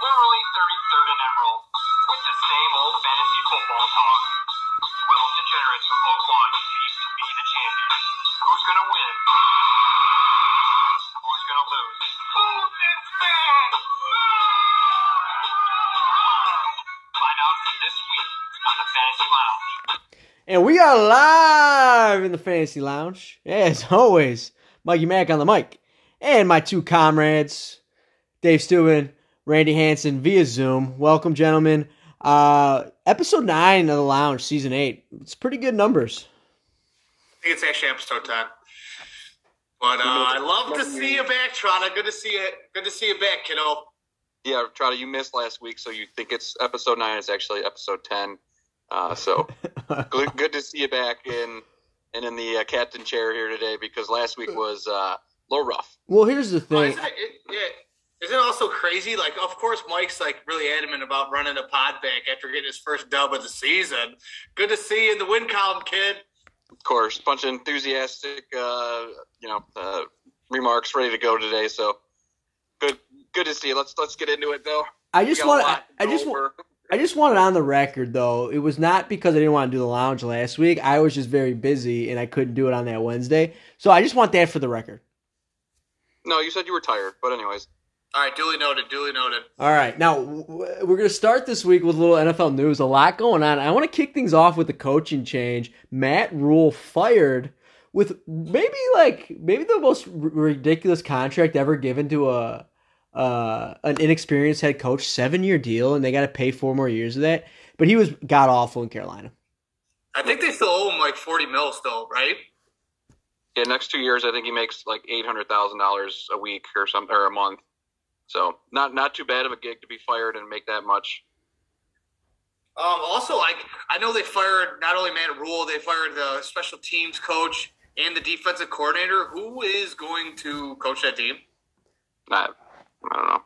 formerly 33rd and Emerald, with the same old fantasy football talk. 12 degenerates from Oak Lawn to be the champion. Who's gonna win? Who's gonna lose? Who's this man? Find out this week on the Fantasy Lounge. And we are live in the Fantasy Lounge. As always, Mikey Mack on the mic. And my two comrades, Dave Steuben, Randy Hanson via Zoom. Welcome, gentlemen. Uh, episode 9 of the Lounge, season 8. It's pretty good numbers. I think it's actually episode ten. But uh, I love to see you back, Trotta. Good to see you. Good to see you back, kiddo. Yeah, Trotta, you missed last week, so you think it's episode nine. It's actually episode ten. Uh, so good, good to see you back in and in the uh, captain chair here today because last week was uh, a little rough. Well, here's the thing. isn't, it, it, yeah, isn't it also crazy? Like, of course, Mike's like really adamant about running the pod back after getting his first dub of the season. Good to see you in the win column, kid. Of course, bunch of enthusiastic, uh, you know, uh, remarks ready to go today. So good, good to see you. Let's let's get into it though. I just want lot I just want. I just want it on the record though. It was not because I didn't want to do the lounge last week. I was just very busy and I couldn't do it on that Wednesday. So I just want that for the record. No, you said you were tired, but anyways, All right, duly noted. Duly noted. All right, now w- w- we're going to start this week with a little NFL news. A lot going on. I want to kick things off with the coaching change. Matt Rhule fired with maybe like maybe the most r- ridiculous contract ever given to a uh, an inexperienced head coach. Seven year deal, and they got to pay four more years of that. But he was god awful in Carolina. I think they still owe him like forty mil still, right? yeah, next two years I think he makes like eight hundred thousand dollars a week or something or a month. So not not too bad of a gig to be fired and make that much. Um, also, like I know they fired not only Matt Rhule, they fired the special teams coach and the defensive coordinator. Who is going to coach that team? I, I don't know.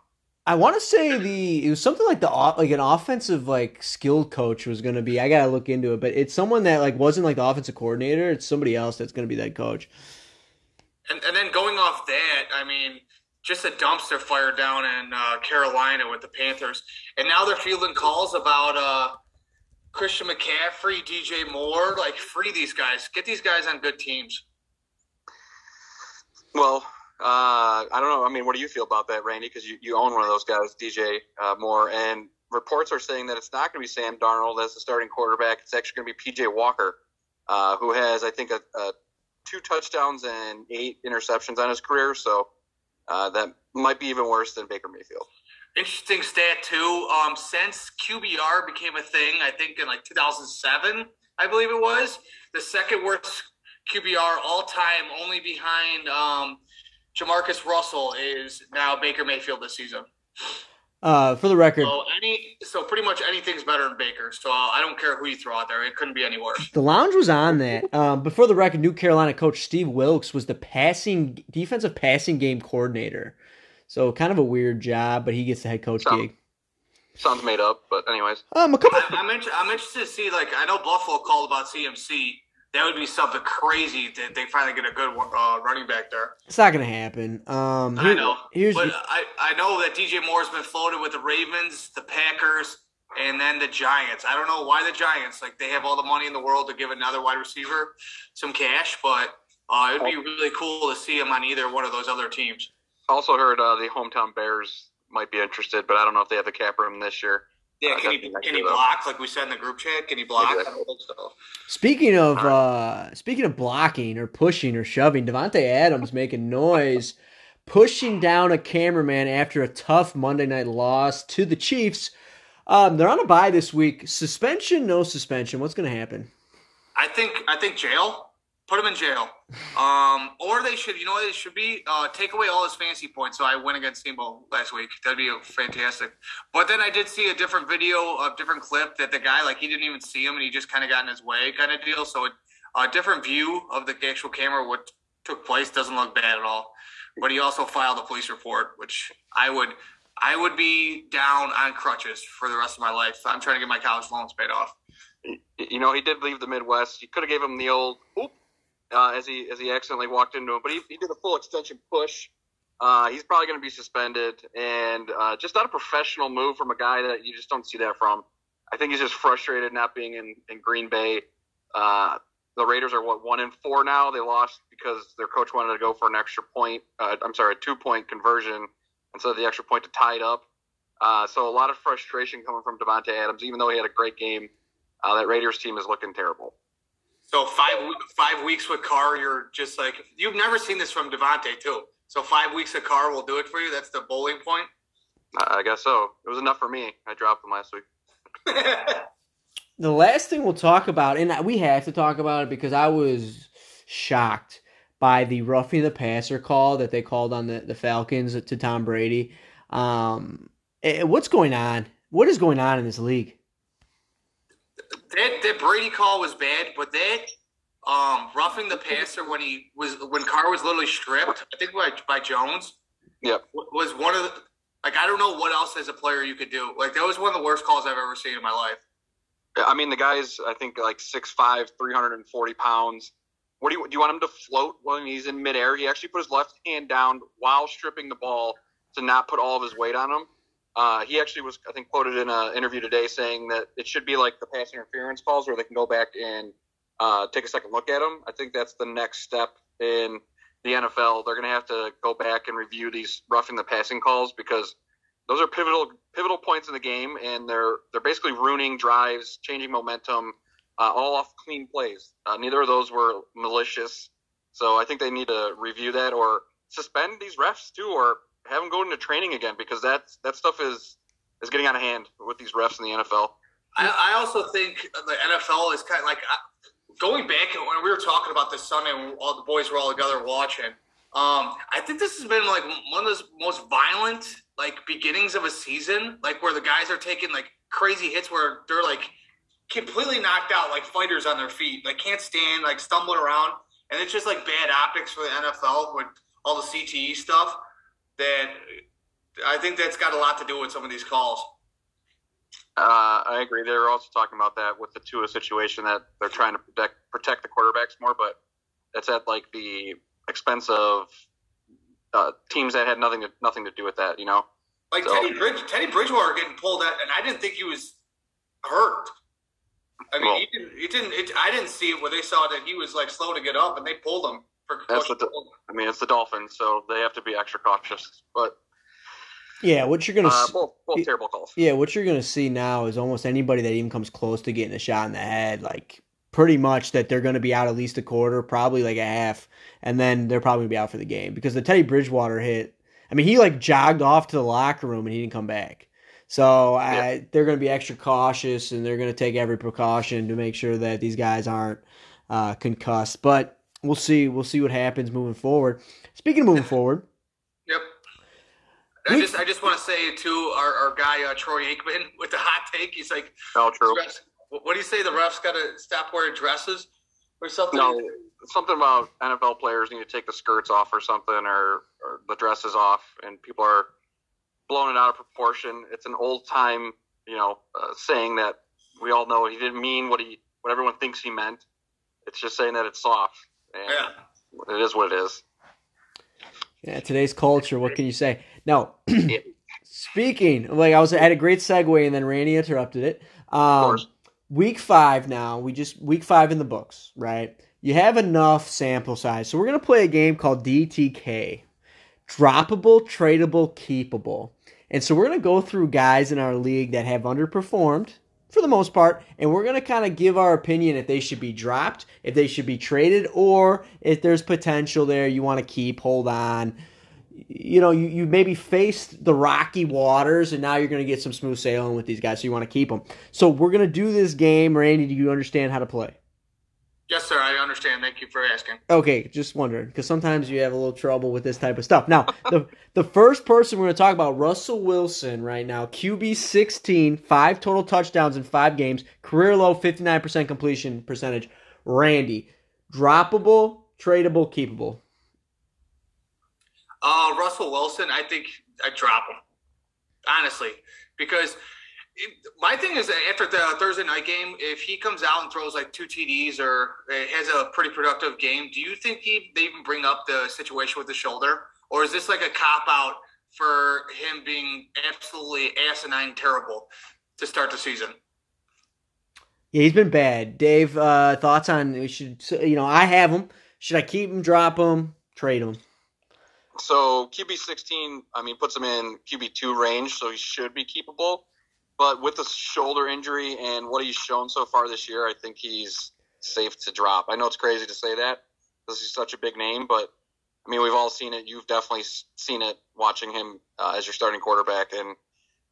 I want to say the it was something like the like an offensive like skilled coach was going to be. I gotta look into it, but it's someone that like wasn't like the offensive coordinator. It's somebody else that's going to be that coach. And, and then going off that, I mean, just a dumpster fire down in uh, Carolina with the Panthers, and now they're fielding calls about uh, Christian McCaffrey, DJ Moore. Like, free these guys, get these guys on good teams. Well, uh, I don't know. I mean, what do you feel about that, Randy? Because you, you own one of those guys, DJ uh, Moore, and reports are saying that it's not going to be Sam Darnold as the starting quarterback. It's actually going to be PJ Walker, uh, who has, I think, a, a two touchdowns and eight interceptions on his career. So uh, that might be even worse than Baker Mayfield. Interesting stat too. Um, since QBR became a thing, I think in like 2007, I believe it was the second worst QBR all time, only behind um, Jamarcus Russell, is now Baker Mayfield this season. Uh, for the record, So any, so pretty much anything's better than Baker. So I don't care who you throw out there; it couldn't be any worse. the lounge was on that. Um, but for the record, New Carolina coach Steve Wilks was the passing defensive passing game coordinator. So kind of a weird job, but he gets the head coach Sound- gig. Sounds made up, but anyways. Um, a couple. I, I'm, inter- I'm interested to see. Like I know Buffalo called about CMC. That would be something crazy that they finally get a good uh, running back there. It's not gonna happen. Um, I know, Here's but I, I know that DJ Moore's been floated with the Ravens, the Packers, and then the Giants. I don't know why the Giants. Like they have all the money in the world to give another wide receiver some cash, but uh, it'd be really cool to see him on either one of those other teams. I also heard uh, the hometown Bears might be interested, but I don't know if they have the cap room this year. Yeah, can he can he block like we said in the group chat? Can he block? I don't think so. Speaking of uh speaking of blocking or pushing or shoving, Davante Adams making noise, pushing down a cameraman after a tough Monday night loss to the Chiefs. Um, they're on a bye this week. Suspension, no suspension. What's gonna happen? I think I think jail. Put him in jail. Um, or they should, you know what it should be? Uh, take away all his fancy points. So I win against Steamboat last week. That'd be fantastic. But then I did see a different video, a different clip that the guy like he didn't even see him and he just kind of got in his way, kind of deal. So it, a different view of the actual camera, what took place, doesn't look bad at all. But he also filed a police report, which I would. I would be down on crutches for the rest of my life. I'm trying to get my college loans paid off. You know, he did leave the Midwest. You could have gave him the old oop uh, as he as he accidentally walked into him, but he, he did a full extension push. Uh, he's probably going to be suspended, and uh, just not a professional move from a guy that you just don't see that from. I think he's just frustrated not being in, in Green Bay. Uh, the Raiders are what one in four now. They lost because their coach wanted to go for an extra point. Uh, I'm sorry, a two point conversion instead of the extra point to tie it up. Uh, so a lot of frustration coming from Davante Adams, even though he had a great game. That Raiders team is looking terrible. So five five weeks with Carr, you're just like you've never seen this from Davante too. So five weeks of Carr will do it for you. That's the bowling point. I guess so. It was enough for me. I dropped him last week. the last thing we'll talk about, and we have to talk about it because I was shocked by the roughing the passer call that they called on the, the Falcons to Tom Brady. Um, eh, what's going on? What is going on in this league? That, that Brady call was bad, but that um, roughing the passer when he was when Carr was literally stripped, I think by, by Jones. Yep. Was one of the like I don't know what else as a player you could do. Like that was one of the worst calls I've ever seen in my life. I mean, the guy's I think like 6'5", 340 pounds. What do you do? You want him to float when he's in midair? He actually put his left hand down while stripping the ball to not put all of his weight on him. Uh, he actually was, I think, quoted in an interview today saying that it should be like the pass interference calls where they can go back and uh, take a second look at them. I think that's the next step in the NFL. They're going to have to go back and review these roughing the passing calls because those are pivotal pivotal points in the game, and they're they're basically ruining drives, changing momentum, uh, all off clean plays. Uh, neither of those were malicious, so I think they need to review that or suspend these refs too, or have them go into training again because that that stuff is is getting out of hand with these refs in the NFL. I, I also think the NFL is kind of like going back when we were talking about this Sunday when all the boys were all together watching. Um, I think this has been like one of those most violent like beginnings of a season, like where the guys are taking like crazy hits where they're like completely knocked out, like fighters on their feet, like can't stand, like stumbling around, and it's just like bad optics for the NFL with all the CTE stuff. That I think that's got a lot to do with some of these calls. Uh, I agree. They were also talking about that with the Tua situation that they're trying to protect protect the quarterbacks more, but that's at like the expense of uh, teams that had nothing to nothing to do with that. You know, like so, Teddy Bridge, Teddy Bridgewater getting pulled out, and I didn't think he was hurt. I mean, well, he didn't. He didn't. It, I didn't see it where they saw that he was like slow to get up, and they pulled him. For that's the, I mean, it's the Dolphins, so they have to be extra cautious. But yeah, what you're gonna uh, both, both terrible calls. Yeah, what you're gonna see now is almost anybody that even comes close to getting a shot in the head, like pretty much that they're going to be out at least a quarter, probably like a half, and then they're probably going to be out for the game because the Teddy Bridgewater hit. I mean, he like jogged off to the locker room and he didn't come back. So yeah. they're going to be extra cautious and they're going to take every precaution to make sure that these guys aren't uh, concussed. But we'll see. We'll see what happens moving forward. Speaking of moving forward. Yep. I just I just want to say to our, our guy uh, Troy Aikman with the hot take. He's like, "Oh, true." What do you say? The refs got to stop wearing dresses or something? No, something about NFL players need to take the skirts off or something, or, or the dresses off, and people are blowing it out of proportion. It's an old time, you know, uh, saying that we all know he didn't mean what he what everyone thinks he meant. It's just saying that it's soft. Yeah. It is what it is. Yeah, today's culture. What can you say? No. Speaking, like I was, I had a great segue, and then Randy interrupted it. Um, week five now. We just week five in the books, right? You have enough sample size, so we're gonna play a game called DTK, droppable, tradable, keepable. And so we're gonna go through guys in our league that have underperformed for the most part, and we're gonna kind of give our opinion if they should be dropped, if they should be traded, or if there's potential there you want to keep, hold on you know, you, you maybe faced the rocky waters and now you're going to get some smooth sailing with these guys, so you want to keep them. So we're going to do this game. Randy, do you understand how to play? Yes, sir. I understand. Thank you for asking. Okay, just wondering because sometimes you have a little trouble with this type of stuff. Now, the the first person we're going to talk about, Russell Wilson, right now, QB 16, five total touchdowns in five games, career low 59% completion percentage. Randy, droppable, tradable, keepable. Uh, Russell Wilson, I think I drop him, honestly, because my thing is after the Thursday night game, if he comes out and throws like two TDs or has a pretty productive game, do you think he they even bring up the situation with the shoulder, or is this like a cop out for him being absolutely asinine terrible to start the season? Yeah, he's been bad. Dave, uh, thoughts on we should you know I have him. Should I keep him, drop him, trade him? So QB sixteen, I mean, puts him in QB two range, so he should be keepable. But with the shoulder injury and what he's shown so far this year, I think he's safe to drop. I know it's crazy to say that because he's such a big name, but I mean, we've all seen it. You've definitely seen it watching him uh, as your starting quarterback, and I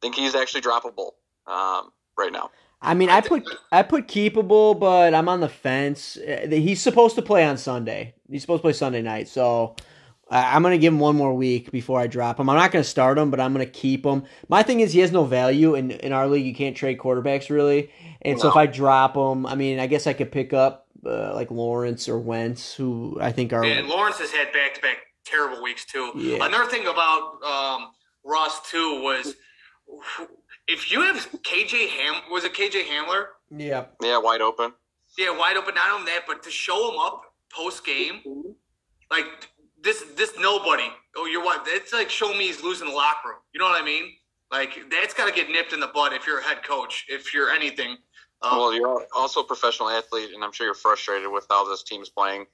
think he's actually droppable um, right now. I mean, I put I put keepable, but I'm on the fence. Uh, He's supposed to play on Sunday. He's supposed to play Sunday night, so I- I'm gonna give him one more week before I drop him. I'm not gonna start him, but I'm gonna keep him. My thing is he has no value in in our league. You can't trade quarterbacks really, and so if I drop him, I mean, I guess I could pick up uh, like Lawrence or Wentz, who I think are. And Lawrence has had back to back terrible weeks too. Yeah. Another thing about um, Ross too was if you have KJ Ham was it KJ Hamler? Yeah, Yeah, wide open. Yeah, wide open. Not only that, but to show him up post game, like this this nobody. Oh, you're what? It's like show me he's losing the locker room. You know what I mean? Like that's got to get nipped in the butt if you're a head coach. If you're anything. Um, Well, you're also a professional athlete, and I'm sure you're frustrated with how this team's playing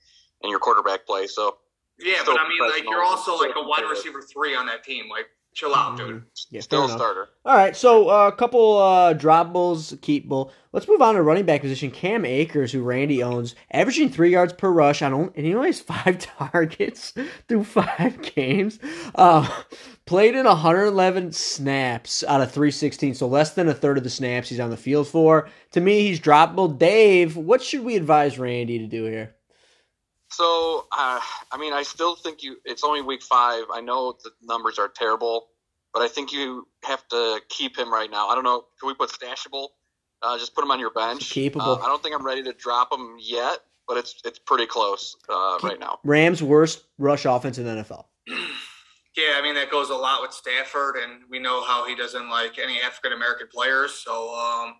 and your quarterback play. So yeah, but I mean, like you're also like a wide receiver three on that team. Like, chill out, dude. yeah, still a starter. All right, so uh, a couple uh, droppables, keepable. Let's move on to running back position. Cam Akers, who Randy owns, averaging three yards per rush on, only, and he only has five targets through five games. Uh, played in 111 snaps out of 316, so less than a third of the snaps he's on the field for. To me, he's droppable. Dave, what should we advise Randy to do here? So, uh, I mean, I still think you. It's only week five. I know the numbers are terrible, but I think you have to keep him right now. I don't know. Can we put stashable? Uh, just put him on your bench. Keepable. Uh, I don't think I'm ready to drop him yet, but it's it's pretty close uh, right now. Rams' worst rush offense in the NFL. Yeah, I mean that goes a lot with Stafford, and we know how he doesn't like any African American players. So, um,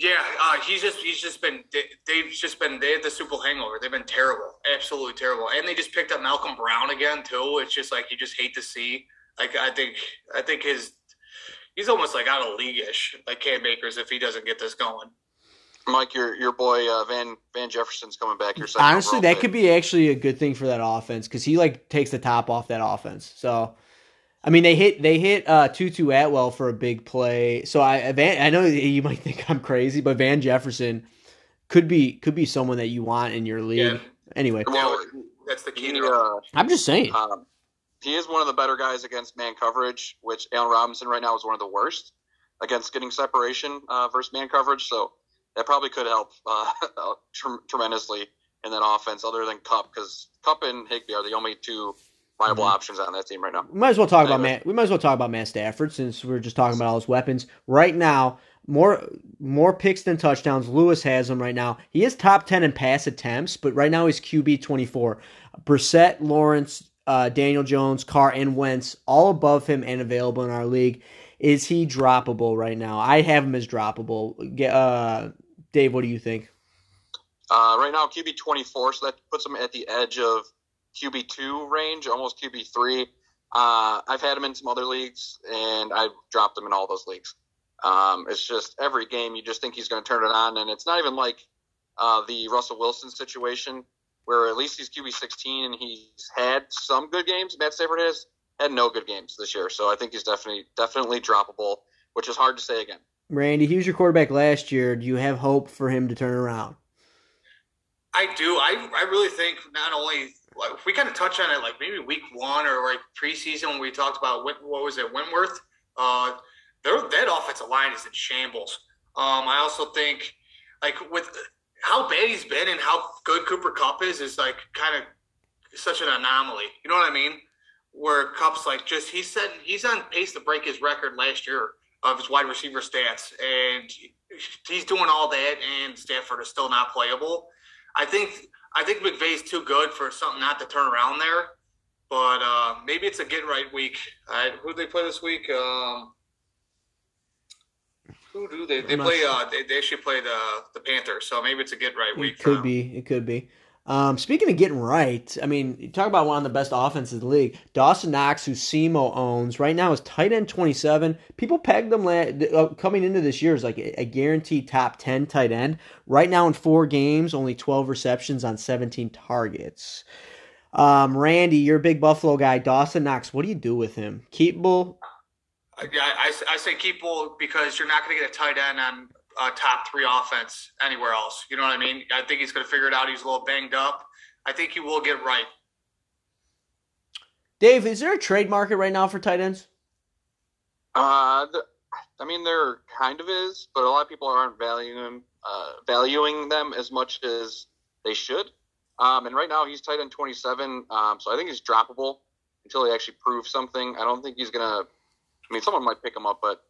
yeah, uh, he's just he's just been they, they've just been they had the Super Bowl hangover. They've been terrible, absolutely terrible, and they just picked up Malcolm Brown again too. It's just like you just hate to see. Like I think I think his he's almost like out of league-ish, like Cam Akers if he doesn't get this going. Mike, your your boy uh, Van Van Jefferson's coming back. Your second Honestly, that pick. could be actually a good thing for that offense because he like takes the top off that offense. So, I mean, they hit they hit uh, Tutu Atwell for a big play. So I Van, I know you might think I'm crazy, but Van Jefferson could be could be someone that you want in your league. Yeah. Anyway, Well, That's the key he, uh, I'm just saying. Um, he is one of the better guys against man coverage, which Allen Robinson right now is one of the worst against getting separation uh, versus man coverage. So that probably could help uh, tremendously in that offense, other than Kupp, because Kupp and Higbee are the only two viable Mhm. options on that team right now. We might as well talk about. Matt. We might as well talk about Matt Stafford since we're just talking about all his weapons right now. More more picks than touchdowns. Lewis has him right now. He is top ten in pass attempts, but right now he's QB twenty four. Brissett, Lawrence, uh, Daniel Jones, Carr, and Wentz all above him and available in our league. Is he droppable right now? I have him as droppable. Uh, Dave, what do you think? Uh, right now, QB 24, so that puts him at the edge of QB 2 range, almost QB 3. Uh, I've had him in some other leagues, and I've dropped him in all those leagues. Um, it's just every game you just think he's going to turn it on, and it's not even like uh, the Russell Wilson situation where at least he's QB 16 and he's had some good games. Matt Stafford has had no good games this year, so I think he's definitely definitely droppable, which is hard to say again. Randy, he was your quarterback last year. Do you have hope for him to turn around? I do. I I really think not only like if we kind of touch on it like maybe week one or like preseason when we talked about what, what was it Wentworth. Uh, their that offensive line is in shambles. Um, I also think like with how bad he's been and how good Cooper Kupp is is like kind of such an anomaly. You know what I mean? Where Kupp's like just he said he's on pace to break his record last year of his wide receiver stats, and he's doing all that, and Stafford is still not playable. I think I think McVay's too good for something not to turn around there. But uh, maybe it's a get right week. Uh, who do they play this week? Um, who do they? They play. sure. Uh, they, they actually play the the Panthers. So maybe it's a get right week. It could be. It could be. Um, speaking of getting right, I mean, talk about one of the best offenses in the league. Dawson Knox, who SEMO owns right now, is tight end 27. People pegged him uh, coming into this year as like a, guaranteed top 10 tight end. Right now, in four games, only 12 receptions on 17 targets. Um, Randy, you're a big Buffalo guy. Dawson Knox, what do you do with him? Keepable? Yeah, I, I say keepable because you're not going to get a tight end on a top three offense anywhere else. You know what I mean? I think he's going to figure it out. He's a little banged up. I think he will get right. Dave, is there a trade market right now for tight ends? Uh, the, I mean, there kind of is, but a lot of people aren't valuing them, uh, valuing them as much as they should. Um, and right now he's tight end 27, um, so I think he's droppable until he actually proves something. I don't think he's gonna. I mean, someone might pick him up, but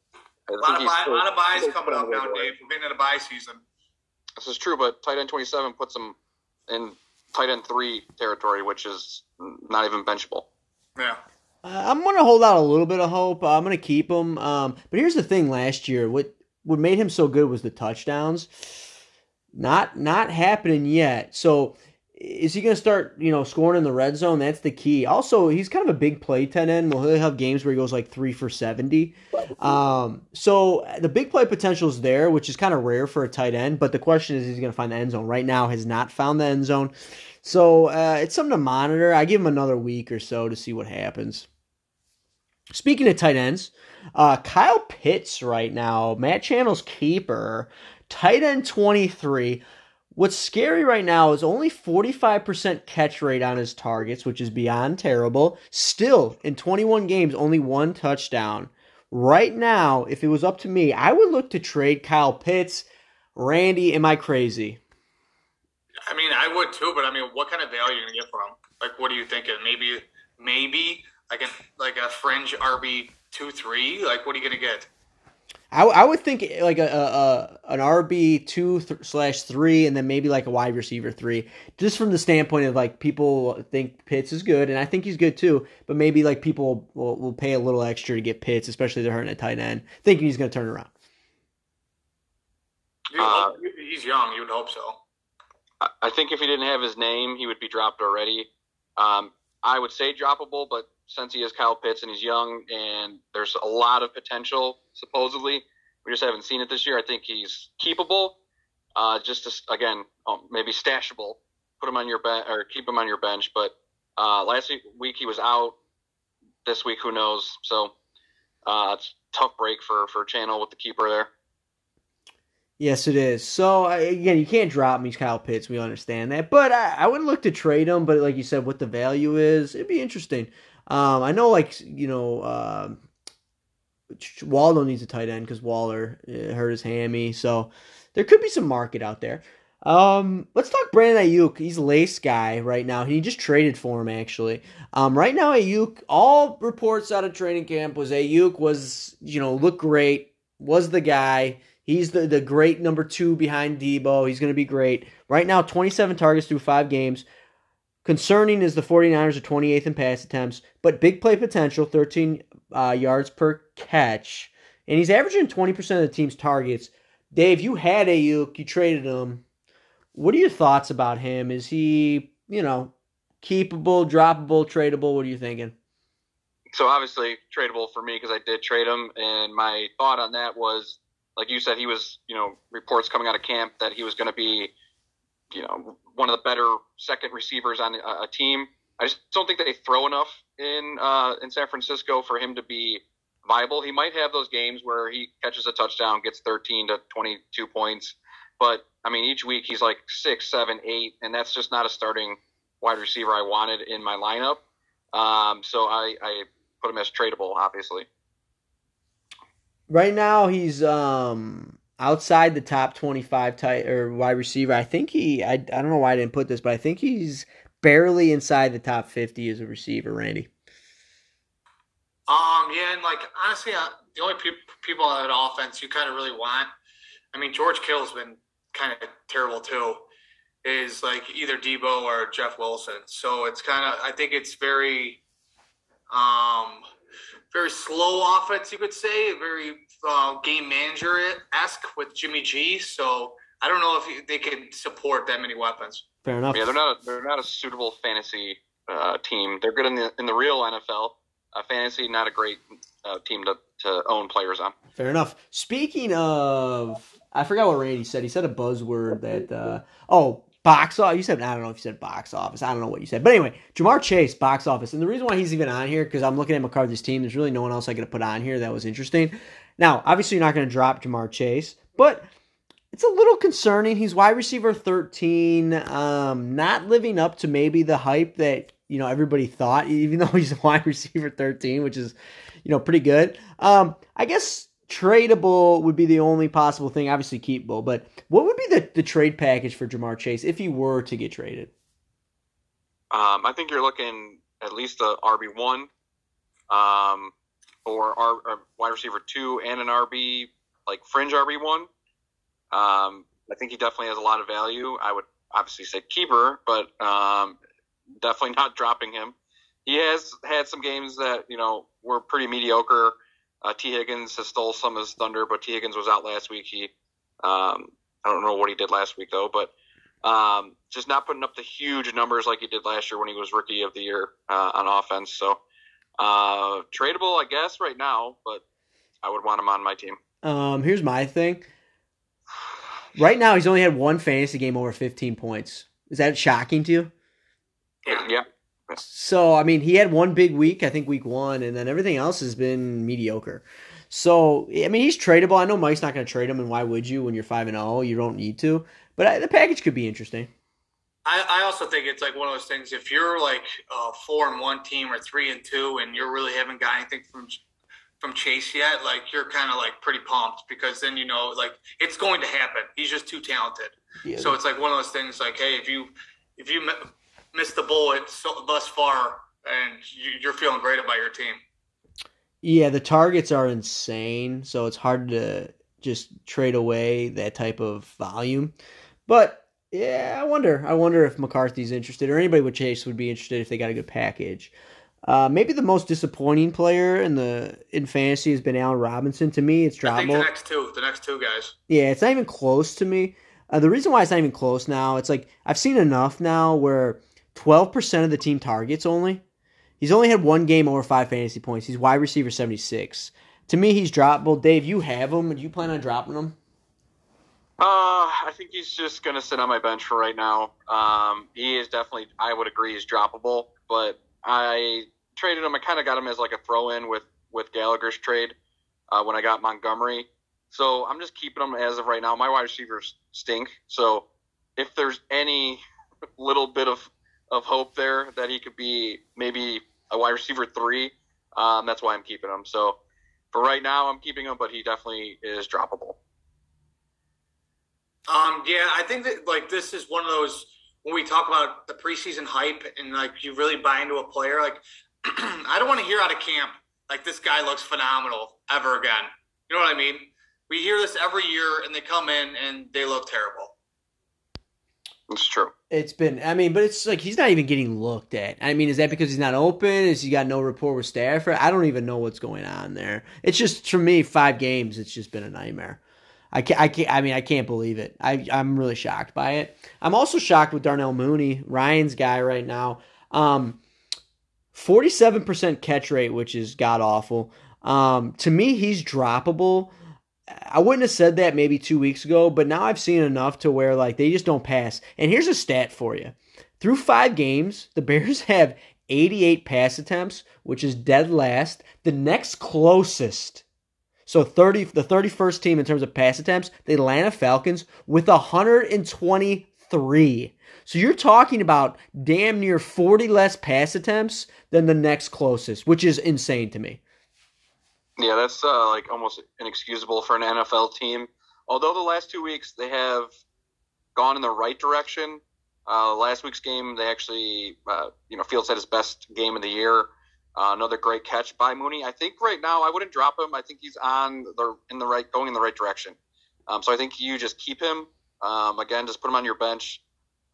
a lot, of bye, a lot of byes coming up now, Dave. We're getting into bye season. This is true, but tight end 27 puts him in tight end three territory, which is not even benchable. Yeah. Uh, I'm going to hold out a little bit of hope. I'm going to keep him. Um, but here's the thing: last year, what what made him so good was the touchdowns. Not not happening yet. So is he going to start, you know, scoring in the red zone? That's the key. Also, he's kind of a big play 10 end. Well, have games where he goes like three for 70. Um, so the big play potential is there, which is kind of rare for a tight end. But the question is, is he going to find the end zone? Right now, has not found the end zone. So uh, it's something to monitor. I give him another week or so to see what happens. Speaking of tight ends, uh, Kyle Pitts right now, Matt Channel's keeper, tight end 23. What's scary right now is only 45% catch rate on his targets, which is beyond terrible. Still, in 21 games, only one touchdown. Right now, if it was up to me, I would look to trade Kyle Pitts. Randy, am I crazy? I mean, I would too, but I mean, what kind of value are you gonna get from? Like, what are you thinking? Maybe, maybe like a like a fringe RB two three. Like, what are you gonna get? I, I would think like a, a, an RB two th- slash three, and then maybe like a wide receiver three, just from the standpoint of like people think Pitts is good, and I think he's good too. But maybe like people will, will pay a little extra to get Pitts, especially if they're hurting a tight end, thinking he's going to turn around. Uh, he's young. You would hope so. I think if he didn't have his name, he would be dropped already. Um, I would say droppable, but since he is Kyle Pitts and he's young and there's a lot of potential, supposedly, we just haven't seen it this year. I think he's keepable. Uh, just to, again, um, maybe stashable. Put him on your bench or keep him on your bench. But uh, last week he was out. This week, who knows? So uh, it's tough break for for Channel with the keeper there. Yes, it is. So again, you can't drop me, Kyle Pitts. We understand that, but I, I would look to trade him. But like you said, what the value is, it'd be interesting. Um, I know, like you know, uh, Waldo needs a tight end because Waller uh, hurt his hammy, so there could be some market out there. Um, let's talk Brandon Aiyuk. He's lace guy right now. He just traded for him actually. Um, right now Aiyuk, all reports out of training camp was Aiyuk was you know look great, was the guy. He's the, the great number two behind Deebo. He's going to be great. Right now, 27 targets through five games. Concerning is the 49ers are 28th in pass attempts, but big play potential, 13 uh, yards per catch. And he's averaging 20% of the team's targets. Dave, you had Aiyuk, you traded him. What are your thoughts about him? Is he, you know, keepable, droppable, tradable? What are you thinking? So obviously tradable for me because I did trade him, and my thought on that was like you said, he was, you know, reports coming out of camp that he was going to be, you know, one of the better second receivers on a, team. I just don't think they throw enough in uh, in San Francisco for him to be viable. He might have those games where he catches a touchdown, gets 13 to 22 points, but I mean, each week he's like six, seven, eight, and that's just not a starting wide receiver I wanted in my lineup. Um, so I, I put him as tradable, obviously. Right now, he's um outside the top 25 tight or wide receiver. I think he I, I don't know why I didn't put this, but I think he's barely inside the top 50 as a receiver, Randy. Um yeah, and like honestly, uh, the only pe- people on that offense you kind of really want, I mean George Kittle's been kind of terrible too, is like either Deebo or Jeff Wilson. So it's kind of I think it's very um very slow offense, you could say, very uh, game manager esque with Jimmy G. So I don't know if they can support that many weapons. Fair enough. Yeah, they're not a, they're not a suitable fantasy uh, team. They're good in the in the real NFL. Uh, fantasy, not a great uh, team to, to own players on. Fair enough. Speaking of, I forgot what Randy said. He said a buzzword that, uh, oh, box office. You said, I don't know if you said box office. I don't know what you said. But anyway, Ja'Marr Chase, box office. And the reason why he's even on here, because I'm looking at McCarthy's team, there's really no one else I could have put on here that was interesting. Now, obviously, you're not going to drop Ja'Marr Chase, but it's a little concerning. He's wide receiver 13, um, not living up to maybe the hype that you know everybody thought, even though he's wide receiver 13, which is you know pretty good. Um, I guess tradable would be the only possible thing. Obviously, keepable, but what would be the, the trade package for Ja'Marr Chase if he were to get traded? Um, I think you're looking at least a RB one, um, or R, or wide receiver two, and an RB like fringe RB one. Um, I think he definitely has a lot of value. I would obviously say keeper, but um, definitely not dropping him. He has had some games that you know were pretty mediocre. Uh, Tee Higgins has stole some of his thunder, but T Higgins was out last week. He, um, I don't know what he did last week though, but um, just not putting up the huge numbers like he did last year when he was rookie of the year uh, on offense. So uh, tradable, I guess, right now, but I would want him on my team. Um, here's my thing. Right now, he's only had one fantasy game over 15 points. Is that shocking to you? Yeah. So, I mean, he had one big week, I think week one, and then everything else has been mediocre. So, I mean, he's tradable. I know Mike's not going to trade him, and why would you when you're 5 and 0? You don't need to. But I, the package could be interesting. I, I also think it's like one of those things. If you're like a four and one team or three and two, and you really haven't got anything from from Chase yet, like you're kind of like pretty pumped because then you know like it's going to happen. He's just too talented. Yeah. So it's like one of those things. Like, hey, if you if you mi- miss the bullet so, thus far, and you, you're feeling great about your team. Yeah, the targets are insane, so it's hard to just trade away that type of volume. But yeah, I wonder. I wonder if McCarthy's interested, or anybody with Chase would be interested if they got a good package. Uh, maybe the most disappointing player in the in fantasy has been Allen Robinson. To me, it's I think the droppable. next two, the next two guys. Yeah, it's not even close to me. Uh, the reason why it's not even close now, it's like I've seen enough now where 12% of the team targets only. He's only had one game over five fantasy points. He's wide receiver 76. To me, he's droppable. Dave, you have him. Do you plan on dropping him? Uh, I think he's just going to sit on my bench for right now. Um, he is definitely, I would agree, he's droppable, but I traded him. I kind of got him as like a throw in with, with Gallagher's trade uh, when I got Montgomery. So I'm just keeping him as of right now. My wide receivers stink. So if there's any little bit of, of hope there that he could be maybe a wide receiver three, um, that's why I'm keeping him. So for right now, I'm keeping him, but he definitely is droppable. Um, yeah, I think that like this is one of those when we talk about the preseason hype and like you really buy into a player. Like, I don't want to hear out of camp like this guy looks phenomenal ever again. You know what I mean? We hear this every year, and they come in and they look terrible. It's true. It's been, I mean, but it's like he's not even getting looked at. I mean, is that because he's not open? Is he got no rapport with Stafford? I don't even know what's going on there. It's just, for me, five games, it's just been a nightmare. I can't, I can't, I mean, I can't believe it. I, I'm really shocked by it. I'm also shocked with Darnell Mooney, Ryan's guy right now. Um, 47% catch rate, which is god awful. Um, to me, he's droppable. I wouldn't have said that maybe two weeks ago, but now I've seen enough to where like they just don't pass. And here's a stat for you: through five games, the Bears have 88 pass attempts, which is dead last. The next closest, so 30, the 31st team in terms of pass attempts, the Atlanta Falcons with 123. So you're talking about damn near 40 less pass attempts than the next closest, which is insane to me. Yeah, that's uh, like almost inexcusable for an NFL team. Although the last two weeks they have gone in the right direction. Uh, last week's game, they actually, uh, you know, Fields had his best game of the year. Uh, another great catch by Mooney. I think right now I wouldn't drop him. I think he's on the in the right, going in the right direction. Um, so I think you just keep him. Um, again, just put him on your bench.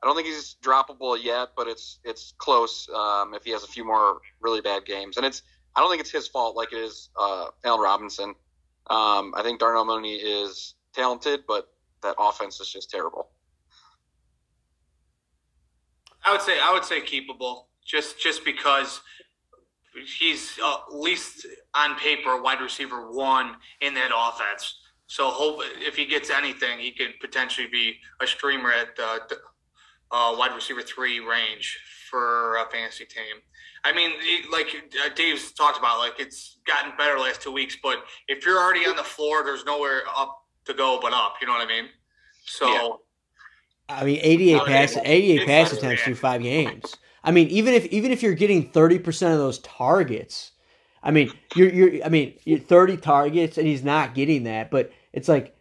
I don't think he's droppable yet, but it's it's close. Um, if he has a few more really bad games, and it's I don't think it's his fault like it is uh, Allen Robinson. Um, I think Darnell Mooney is talented, but that offense is just terrible. I would say I would say keepable, just just because he's uh, at least on paper wide receiver one in that offense. So hope if he gets anything, he could potentially be a streamer at uh, uh, wide receiver three range for a fantasy team. I mean, like uh, Dave's talked about, like it's gotten better last two weeks. But if you're already on the floor, there's nowhere up to go but up. You know what I mean? So. Yeah. I mean, 88 I pass, 88 pass attempts through five games. I mean, even if even if you're getting 30 percent of those targets, I mean, you're you're I mean, you're 30 targets and he's not getting that, but it's like.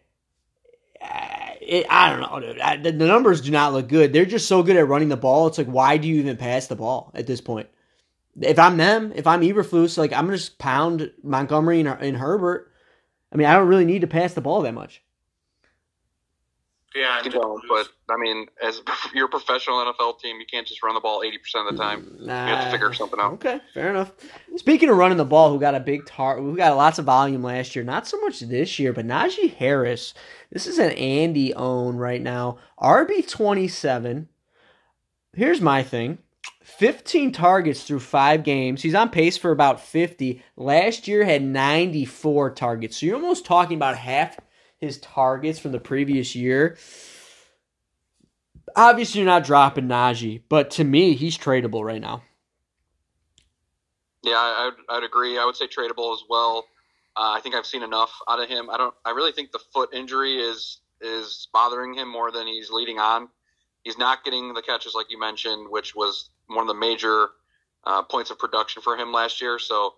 uh, It, I don't know, dude. I, the, the numbers do not look good. They're just so good at running the ball. It's like, why do you even pass the ball at this point? If I'm them, if I'm Eberflus, like I'm gonna just pound Montgomery and, and Herbert. I mean, I don't really need to pass the ball that much. Yeah, You don't, but I mean, as you're a professional NFL team, you can't just run the ball 80% of the time. You have to figure something out. Okay, fair enough. Speaking of running the ball, who got a big tar, who got lots of volume last year, not so much this year, but Najee Harris. This is an Andy own right now. RB twenty seven. Here's my thing. 15 targets through five games. He's on pace for about 50. Last year had 94 targets. So you're almost talking about half his targets from the previous year. Obviously, you're not dropping Najee, but to me, he's tradable right now. Yeah, I'd, I'd agree. I would say tradable as well. Uh, I think I've seen enough out of him. I don't. I really think the foot injury is is bothering him more than he's leading on. He's not getting the catches like you mentioned, which was one of the major uh, points of production for him last year. So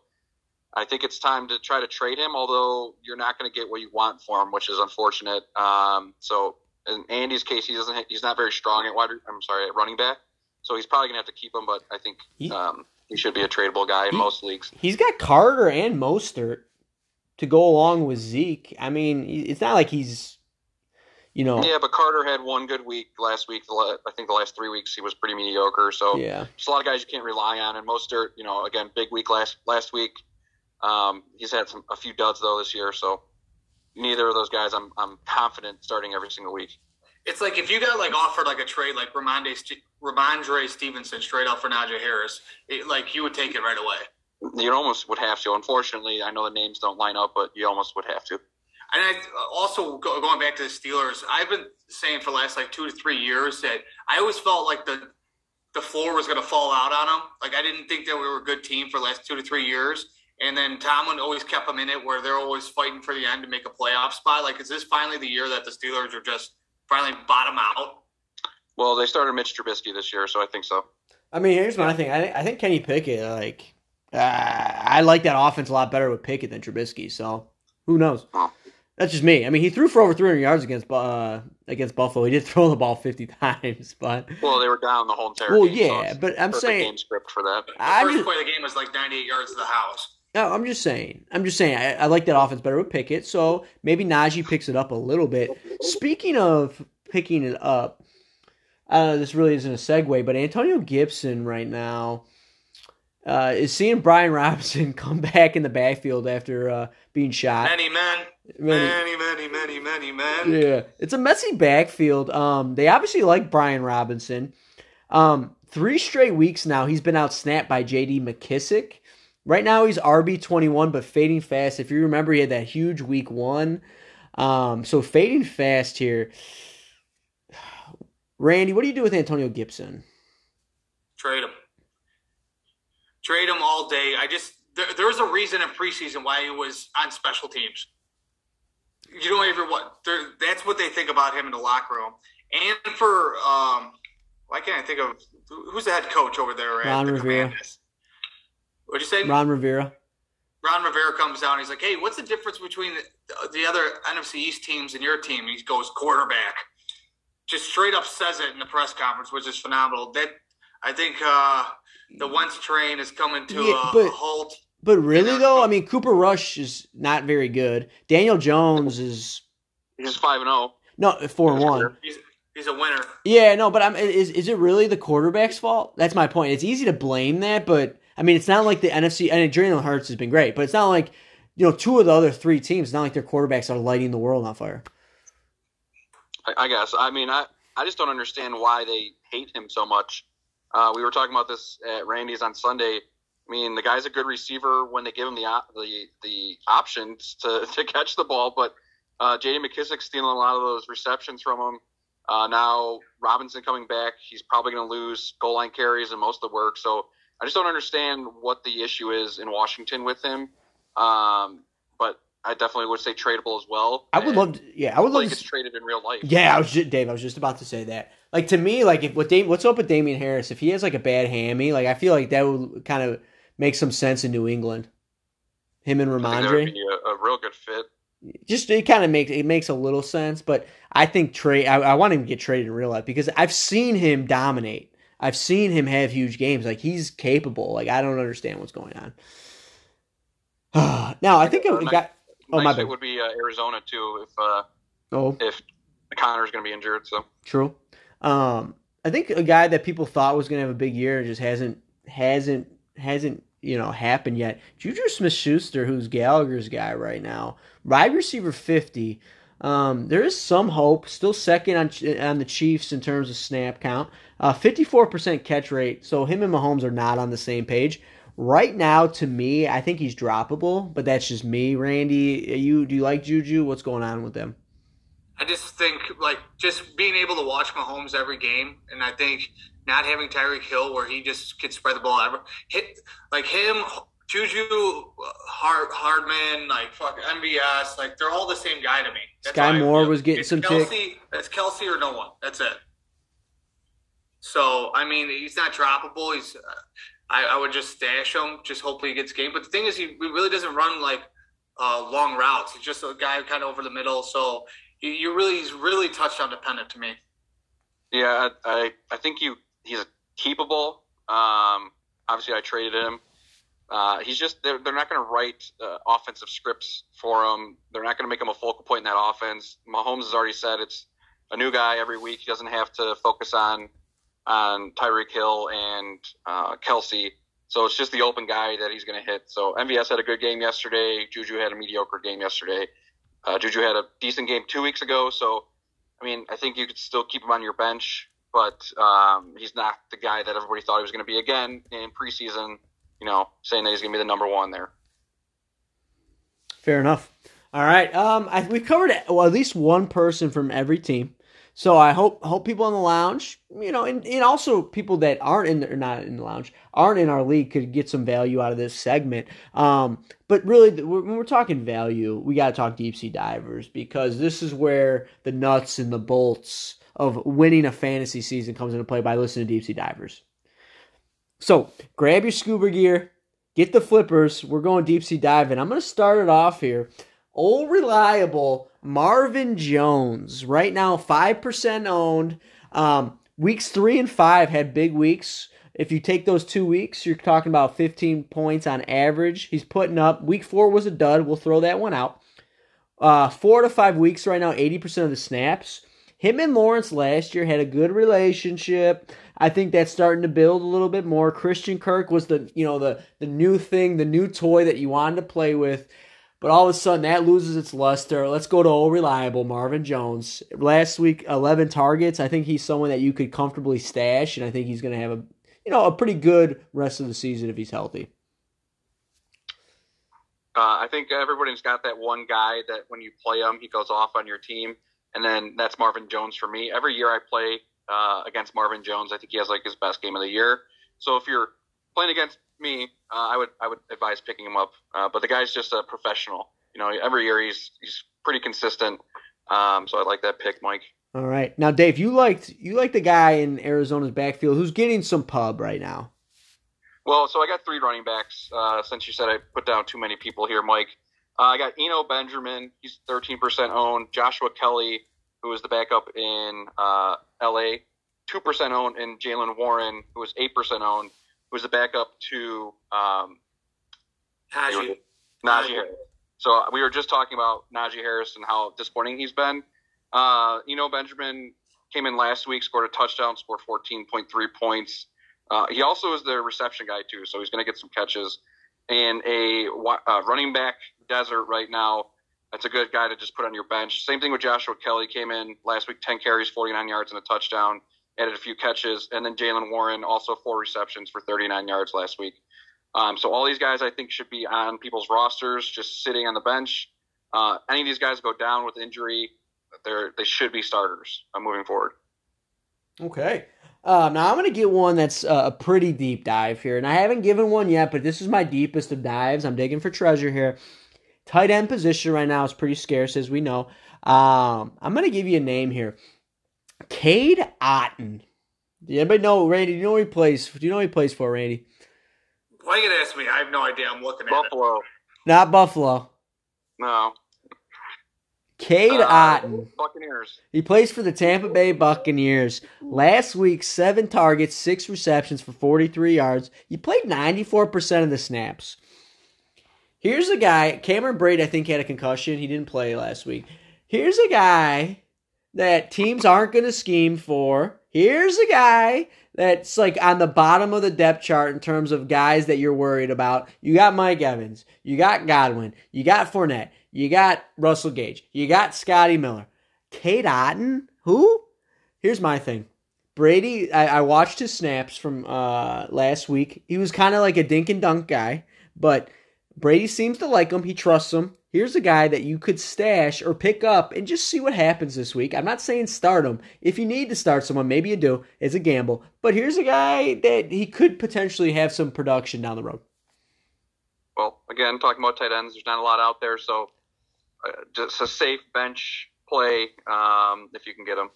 I think it's time to try to trade him. Although you're not going to get what you want for him, which is unfortunate. Um, so in Andy's case, he doesn't. He's not very strong at wide. I'm sorry, at running back. So he's probably going to have to keep him. But I think He- um, he should be a tradable guy in He- most leagues. He's got Carter and Mostert to go along with Zeke. I mean, it's not like he's, you know, Yeah, but Carter had one good week last week. I think the last three weeks he was pretty mediocre. So yeah. there's a lot of guys you can't rely on. And Mostert, you know, again, big week last last week. Um, he's had some a few duds though this year. So neither of those guys, I'm I'm confident starting every single week. It's like if you got like offered like a trade like Rhamondre, St- Rhamondre Stevenson straight up for Najee Harris, it, like you would take it right away. You almost would have to. Unfortunately, I know the names don't line up, but you almost would have to. And I, also go, going back to the Steelers, I've been saying for the last like two to three years that I always felt like the the floor was going to fall out on them. Like I didn't think that we were a good team for the last two to three years. And then Tomlin always kept them in it, where they're always fighting for the end to make a playoff spot. Like, is this finally the year that the Steelers are just finally bottom out? Well, they started Mitch Trubisky this year, so I think so. I mean, here's my thing. I think, I think Kenny Pickett, like, uh, I like that offense a lot better with Pickett than Trubisky. So who knows? That's just me. I mean, he threw for over 300 yards against uh, against Buffalo. He did throw the ball 50 times, but Well, they were down the whole entire well, game. yeah. it's But I'm saying, game script for that. The I'm first just, play of the game was like 98 yards to the house. No, I'm just saying. I'm just saying. I, I like that offense better with Pickett. So maybe Najee picks it up a little bit. Speaking of picking it up, uh, this really isn't a segue, but Antonio Gibson right now uh, is seeing Brian Robinson come back in the backfield after uh, being shot. Many men, Many- many, many, many, men. Yeah, it's a messy backfield. Um, they obviously like Brian Robinson. Um, three straight weeks now, he's been out snapped by J.D. McKissic. Right now, he's RB twenty one, but fading fast. If you remember, he had that huge week one. Um, so fading fast here. Randy, what do you do with Antonio Gibson? Trade him. Trade him all day. I just there, there's a reason in preseason why he was on special teams. You don't even what that's what they think about him in the locker room. And for um, why can't I think of who's the head coach over there at Ron the Rivera. Commanders? What'd you say? Ron Rivera. Ron Rivera comes down. He's like, "Hey, what's the difference between the, the other NFC East teams and your team?" And he goes, "Quarterback." Just straight up says it in the press conference, which is phenomenal. That I think uh, the Wentz train is coming to Yeah, a, but- a halt. But really though, I mean, Cooper Rush is not very good. Daniel Jones is He's five and oh. zero. no four and one. He's, he's a winner. Yeah, no, but I'm is is it really the quarterback's fault? That's my point. It's easy to blame that, but I mean, it's not like the NFC. and Adrian Hurts has been great, but it's not like you know two of the other three teams. Not like their quarterbacks are lighting the world on fire. I, guess. I mean, I I just don't understand why they hate him so much. Uh, we were talking about this at Randy's on Sunday. I mean, the guy's a good receiver when they give him the the the options to, to catch the ball, but uh, J.D. McKissic stealing a lot of those receptions from him. Uh, now Robinson coming back, he's probably going to lose goal line carries and most of the work. So I just don't understand what the issue is in Washington with him. Um, but I definitely would say tradable as well. I would love to, yeah, I would love to get traded in real life. Yeah, I was just, Dave. I was just about to say that. Like to me, like if what Dame, what's up with Damian Harris? If he has like a bad hammy, like I feel like that would kind of make some sense in New England. Him and I think that would Rhamondre, be a, a real good fit. just it kind of makes it makes a little sense. But I think trade. I, I want him to get traded in real life because I've seen him dominate. I've seen him have huge games. Like he's capable. Like I don't understand what's going on. now I think we nice- got. Oh my nice bad. fit would be uh, Arizona too if uh, Oh, if Conner's going to be injured. So True. Um, I think a guy that people thought was going to have a big year just hasn't hasn't hasn't you know happened yet. Juju Smith Schuster, who's Gallagher's guy right now, wide receiver fifty. Um, there is some hope. Still second on on the Chiefs in terms of snap count. Fifty four percent catch rate. So him and Mahomes are not on the same page. Right now, to me, I think he's droppable, but that's just me. Randy, you do you like Juju? What's going on with them? I just think like just being able to watch Mahomes every game, and I think not having Tyreek Hill where he just can spread the ball ever hit like him, Juju, Hard Hardman, like fuck MVS, like they're all the same guy to me. That's Sky Moore was getting It's some tick. Kelce, That's Kelce or no one. That's it. So I mean, he's not droppable. He's uh, I, I would just stash him. Just hopefully he gets game. But the thing is, he really doesn't run like uh, long routes. He's just a guy kind of over the middle. So you, you really he's really touchdown dependent to me. yeah, I I, I think you he's a keepable. Um, obviously, I traded him. Uh, he's just they're, they're not going to write uh, offensive scripts for him. They're not going to make him a focal point in that offense. Mahomes has already said it's a new guy every week. He doesn't have to focus on on Tyreek Hill and uh, Kelce. So it's just the open guy that he's going to hit. So MVS had a good game yesterday. Juju had a mediocre game yesterday. Uh, Juju had a decent game two weeks ago. So I mean, I think you could still keep him on your bench, but um, he's not the guy that everybody thought he was going to be again in preseason. You know, saying that he's going to be the number one there. Fair enough. All right. Um, I, we covered well, at least one person from every team. So I hope hope people in the lounge, you know, and, and also people that aren't in the, or not in the lounge, aren't in our league could get some value out of this segment. Um, but really, when we're talking value, we got to talk deep sea divers because this is where the nuts and the bolts of winning a fantasy season comes into play by listening to deep sea divers. So grab your scuba gear, get the flippers. We're going deep sea diving. I'm going to start it off here. Old reliable Marvin Jones, right now 5% owned. Um, weeks three and five had big weeks. If you take those two weeks, you're talking about 15 points on average. He's putting up. Week four was a dud. We'll throw that one out. Uh, four to five weeks right now, 80% of the snaps. Him and Lawrence last year had a good relationship. I think that's starting to build a little bit more. Christian Kirk was the you know the the new thing, the new toy that you wanted to play with. But all of a sudden that loses its luster. Let's go to old reliable Marvin Jones. Last week, 11 targets. I think he's someone that you could comfortably stash, and I think he's going to have a you know a pretty good rest of the season if he's healthy. Uh, I think everybody's got that one guy that when you play him, he goes off on your team, and then that's Marvin Jones for me. Every year I play uh, against Marvin Jones, I think he has like his best game of the year. So if you're playing against me, uh, I would I would advise picking him up. Uh, but the guy's just a professional. You know, every year he's he's pretty consistent. Um, so I like that pick, Mike. All right, now Dave, you liked you like the guy in Arizona's backfield who's getting some pub right now. Well, so I got three running backs. Uh, since you said I put down too many people here, Mike, uh, I got Eno Benjamin. He's 13% owned. Joshua Kelley, who was the backup in uh, LA, 2% owned. And Jaylen Warren, who was 8% owned, who was the backup to um, Najee. Najee Harris. So we were just talking about Najee Harris and how disappointing he's been. Uh, Eno, Benjamin came in last week, scored a touchdown, scored 14.3 points. Uh, he also is the reception guy too, so he's going to get some catches. And a uh, running back desert right now. That's a good guy to just put on your bench. Same thing with Joshua Kelley. Came in last week, 10 carries, 49 yards, and a touchdown. Added a few catches. And then Jaylen Warren, also four receptions for 39 yards last week. Um, so all these guys, I think, should be on people's rosters, just sitting on the bench. Uh, any of these guys go down with injury, they're, they should be starters uh, moving forward. Okay. Um, now I'm going to get one that's uh, a pretty deep dive here, and I haven't given one yet, but this is my deepest of dives. I'm digging for treasure here. Tight end position right now is pretty scarce, as we know. Um, I'm going to give you a name here. Cade Otton. Do anybody know Randy? Do you know who he plays? Do you know who he plays for, Randy? Why are you gonna ask me? I have no idea. I'm looking at it. Buffalo. Not Buffalo. No. Cade Uh, Otton. Buccaneers. He plays for the Tampa Bay Buccaneers. Last week, seven targets, six receptions for 43 yards. He played 94% of the snaps. Here's a guy, Cameron Brate, I think, had a concussion. He didn't play last week. Here's a guy that teams aren't going to scheme for. Here's a guy that's like on the bottom of the depth chart in terms of guys that you're worried about. You got Mike Evans. You got Godwin. You got Fournette. You got Russell Gage. You got Scotty Miller. Cade Otton? Who? Here's my thing. Brady, I, I watched his snaps from uh, last week. He was kind of like a dink and dunk guy, but Brady seems to like him. He trusts him. Here's a guy that you could stash or pick up and just see what happens this week. I'm not saying start him. If you need to start someone, maybe you do. It's a gamble. But here's a guy that he could potentially have some production down the road. Well, again, talking about tight ends, there's not a lot out there, so uh, just a safe bench play um, if you can get them.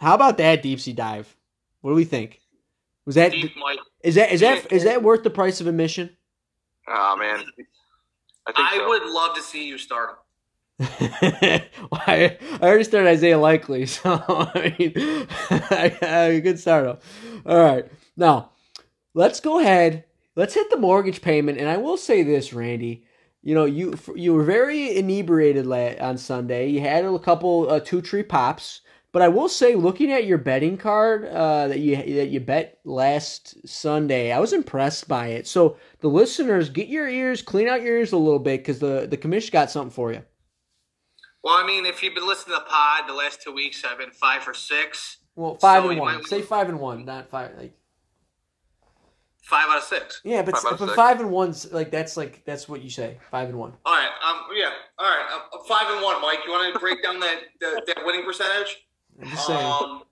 How about that deep sea dive? What do we think? Was that is that is that is that worth the price of admission? Oh, man. I think I so. would love to see you start him. I, I already started Isaiah Likely, so I mean, I, I could start him. All right, now let's go ahead. Let's hit the mortgage payment, and I will say this, Randy. You know, you you were very inebriated on Sunday. You had a couple uh, two tree pops, but I will say, looking at your betting card uh, that you that you bet last Sunday, I was impressed by it. So the listeners, get your ears, clean out your ears a little bit, because the the commission got something for you. Well, I mean, if you've been listening to the pod the last two weeks, I've been five for six, Well, five So and one. Say five and one, not five. Like five out of six. yeah, but Five but five and one's like that's like that's what you say. Five and one. All right, um, yeah, all right, I'm five and one, Mike. You want to break down that the, that winning percentage? I'm just saying. Um,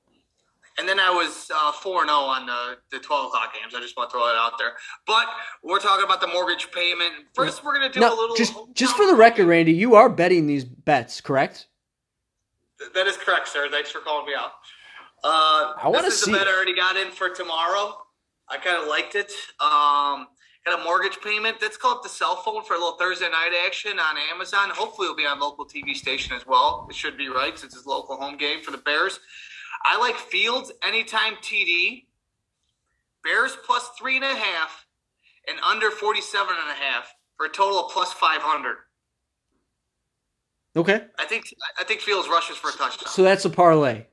and then I was uh, four and zero on the the twelve o'clock games. I just want to throw that out there. But we're talking about the mortgage payment. First, we're gonna do a little. just just for the record, Randy, you are betting these bets, correct? That is correct, sir. Thanks for calling me out. Uh, I this is see the bet. I already got in for tomorrow. I kind of liked it. Um, got a mortgage payment. Let's call up the cell phone for a little Thursday night action on Amazon. Hopefully, it'll be on local TV station as well. It should be right since it's a local home game for the Bears. I like Fields anytime TD. Bears plus three and a half and under 47 and a half for a total of plus 500. Okay, I think I think Fields rushes for a touchdown. so that's a parlay.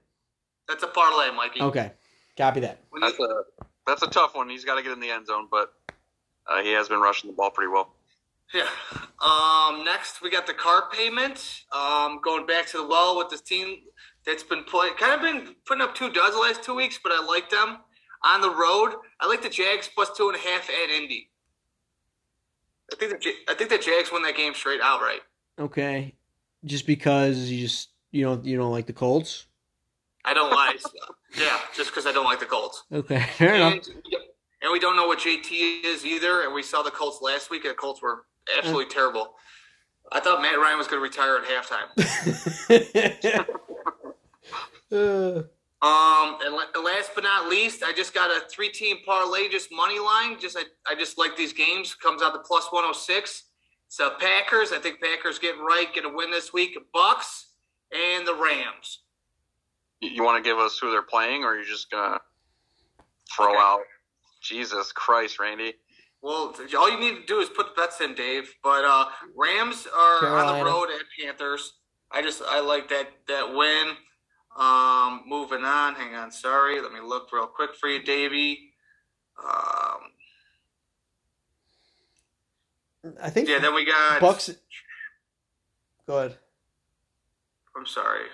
That's a parlay, Mikey. Okay, copy that. That's a that's a tough one. He's got to get in the end zone, but uh, he has been rushing the ball pretty well. Yeah. Um, next, we got the car payment. Um, going back to the well with this team that's been playing, kind of been putting up two duds the last two weeks, but I like them on the road. I like the Jags plus two and a half at Indy. I think the J- I think the Jags win that game straight outright. Okay, just because you just you don't you don't like the Colts. I don't like, yeah, just because I don't like the Colts. Okay, fair enough. And, and we don't know what JT is either. And we saw the Colts last week, and the Colts were absolutely terrible. I thought Matt Ryan was going to retire at halftime. Uh, Um, and last but not least, I just got a three-team parlay, just money line. Just I, I just like these games. Comes out to plus one hundred six. So Packers, I think Packers getting right, get a win this week. Bucks and the Rams. You, you want to give us who they're playing, or are you just gonna throw Okay. out? Jesus Christ, Randy. Well, all you need to do is put the bets in, Dave. But uh, Rams are on the road at Panthers. I just I like that that win. Um, moving on. Hang on, sorry. Let me look real quick for you, Davey. Um, I think yeah, then we got Bucks. Go ahead. I'm sorry.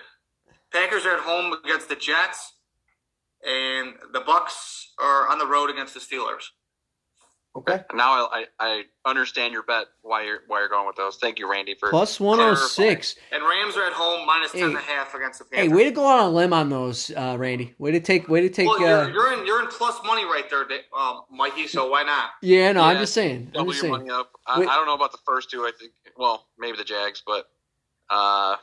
Packers are at home against the Jets, and the Bucks are on the road against the Steelers. Okay. Now I, I I understand your bet why you're why you're going with those. Thank you, Randy, for Plus 106. And Rams are at home minus ten and a Hey. half against the Panthers. Hey, way to go out on a limb on those, uh, Randy. Way to take, way to take. well, uh, you're, you're in you're in plus money right there, um, Mikey. So why not? yeah, no, I'm just saying. I'm double just your saying. money up. I, Wait. I don't know about the first two. I think well maybe the Jags, but uh,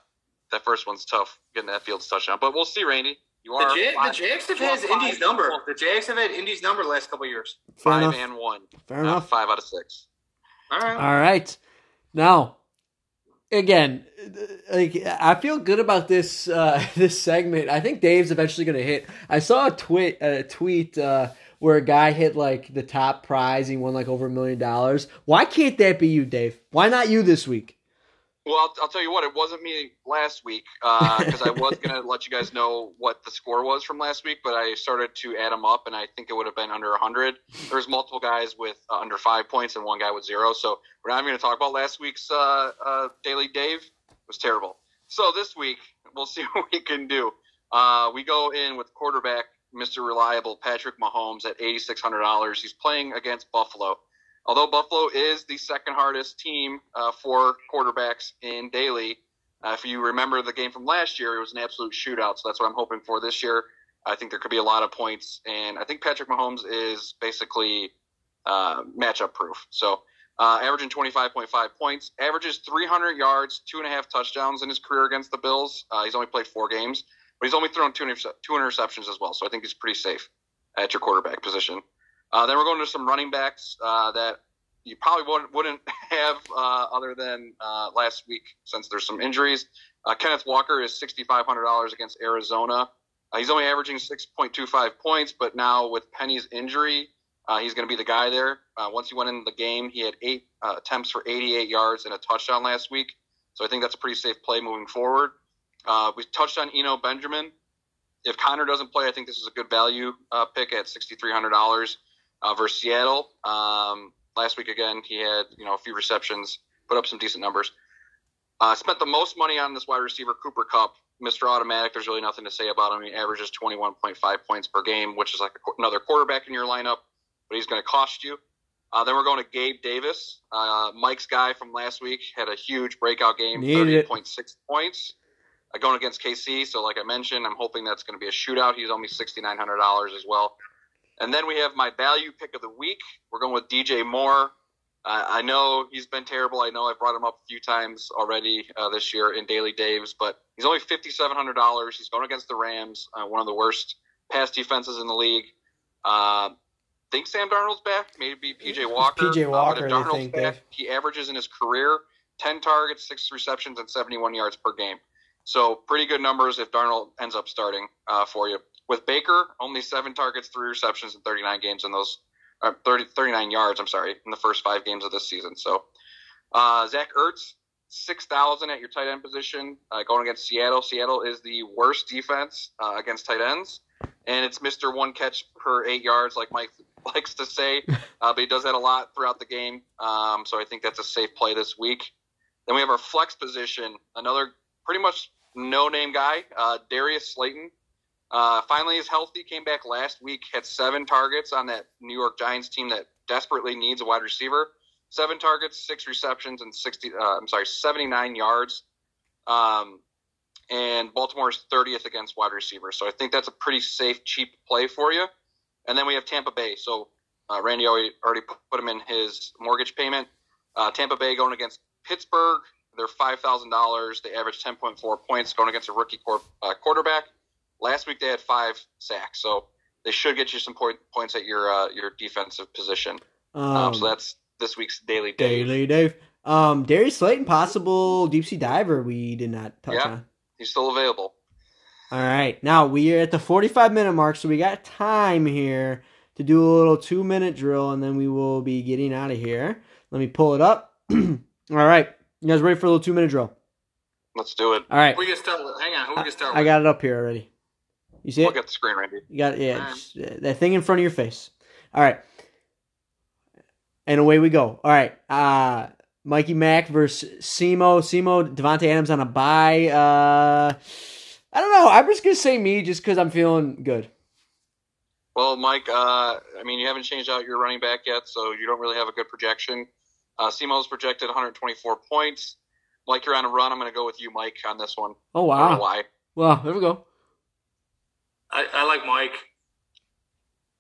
that first one's tough getting that Fields touchdown. But we'll see, Randy. You The, are Jag, the five, Jags have you had Indy's five- number. The Jags have had Indy's number the last couple of years. Fair five enough. and one. Fair Uh, enough. five out of six. All right. All right. Now, again, like I feel good about this uh, this segment. I think Dave's eventually going to hit. I saw a tweet a tweet uh, where a guy hit like the top prize. He won like over a million dollars. Why can't that be you, Dave? Why not you this week? Well, I'll, I'll tell you what. It wasn't me last week because I was going to let you guys know what the score was from last week, but I started to add them up, and I think it would have been under 100. There was multiple guys with uh, under five points and one guy with zero. So we're not even going to talk about last week's uh, uh, Daily Dave. It was terrible. So this week we'll see what we can do. Uh, we go in with quarterback Mr. Reliable Patrick Mahomes at $8,600. He's playing against Buffalo. Although Buffalo is the second hardest team uh, for quarterbacks in daily, uh, if you remember the game from last year, it was an absolute shootout. So that's what I'm hoping for this year. I think there could be a lot of points, and I think Patrick Mahomes is basically uh, matchup proof. So uh, averaging 25.5 points, averages 300 yards, two and a half touchdowns in his career against the Bills. Uh, he's only played four games, but he's only thrown two, two interceptions as well. So I think he's pretty safe at your quarterback position. Uh, then we're going to some running backs uh, that you probably wouldn't, wouldn't have uh, other than uh, last week since there's some injuries. Uh, Kenneth Walker is $6,500 against Arizona. Uh, he's only averaging 6.25 points, but now with Penny's injury, he's going to be the guy there. Once he went into the game, he had eight attempts for 88 yards and a touchdown last week. So I think that's a pretty safe play moving forward. We touched on Eno Benjamin. If Conner doesn't play, I think this is a good value pick at $6,300 uh, versus Seattle. Um, last week again, he had you know a few receptions, put up some decent numbers. Uh, spent the most money on this wide receiver, Cooper Kupp, Mr. Automatic. There's really nothing to say about him. He averages 21.5 points per game, which is like a, another quarterback in your lineup, but he's going to cost you. Uh, then we're going to Gabe Davis, uh, Mike's guy from last week, had a huge breakout game, Needed it. 30.6 points. Uh, going against KC, so like I mentioned, I'm hoping that's going to be a shootout. He's only $6,900 as well. And then we have my value pick of the week. We're going with DJ Moore. Uh, I know he's been terrible. I know I've brought him up a few times already uh, this year in Daily Daves, but he's only $5,700. He's going against the Rams, uh, one of the worst pass defenses in the league. Uh, think Sam Darnold's back. Maybe PJ Walker. PJ Uh, Walker, if Darnold's back, he averages in his career 10 targets, six receptions, and 71 yards per game. So pretty good numbers if Darnold ends up starting uh, for you. With Baker, only seven targets, three receptions, and 39 games in those, uh, 30, 39 yards. I'm sorry, in the first five games of this season. So uh, Zach Ertz, six thousand at your tight end position, uh, going against Seattle. Seattle is the worst defense uh, against tight ends, and it's Mister One Catch per eight yards, like Mike likes to say. Uh, but he does that a lot throughout the game. Um, so I think that's a safe play this week. Then we have our flex position, another pretty much no name guy, uh, Darius Slayton. Uh, finally is healthy, came back last week, had seven targets on that New York Giants team that desperately needs a wide receiver. Seven targets, six receptions, and sixty. Uh, I'm sorry, seventy-nine yards. Um, and Baltimore is 30th against wide receivers, so I think that's a pretty safe, cheap play for you. And then we have Tampa Bay. So uh, Randy already, put him in his mortgage payment. Uh, Tampa Bay going against Pittsburgh. They're five thousand dollars. They average ten point four points going against a rookie quar- uh, quarterback. Last week they had five sacks, so they should get you some point, points at your uh, your defensive position. Um, Um, so that's this week's daily Dave. Daily Dave. Um, Darius Slayton, possible deep sea diver. We did not touch Yeah. on. He's still available. All right, now we are at the 45 minute mark, so we got time here to do a little two minute drill, and then we will be getting out of here. Let me pull it up. All right, you guys ready for a little two minute drill? Let's do it. All right, Who we can start with? Hang on. Who we can start I with? got it up here already. You see it? Look at the screen, Randy. You got yeah, Alright. uh, that thing in front of your face. All right, and away we go. All right, uh, Mikey Mack versus Semo. Semo, Davante Adams on a bye. Uh, I don't know. I'm just gonna say me just because I'm feeling good. Well, Mike, uh, I mean, you haven't changed out your running back yet, so you don't really have a good projection. Uh, Simo's projected 124 points. Like you're on a run. I'm going to go with you, Mike, on this one. Oh I don't know wow. why. Well, there we go. I, I like Mike.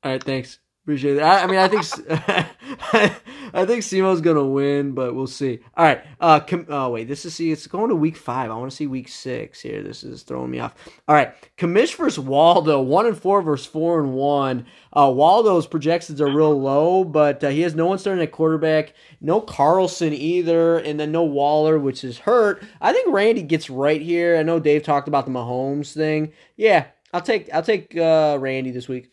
All right, thanks. Appreciate it. I, I mean, I think I think Simo's gonna win, but we'll see. All right. Uh, com- oh wait, this is see. It's going to week five. I want to see week six here. This is throwing me off. All right, Commish versus Waldo. One and four versus four and one. Uh, Waldo's projections are real low, but uh, he has no one starting at quarterback. No Carlson either, and then no Waller, which is hurt. I think Randy gets right here. I know Dave talked about the Mahomes thing. Yeah, I'll take I'll take uh, Randy this week.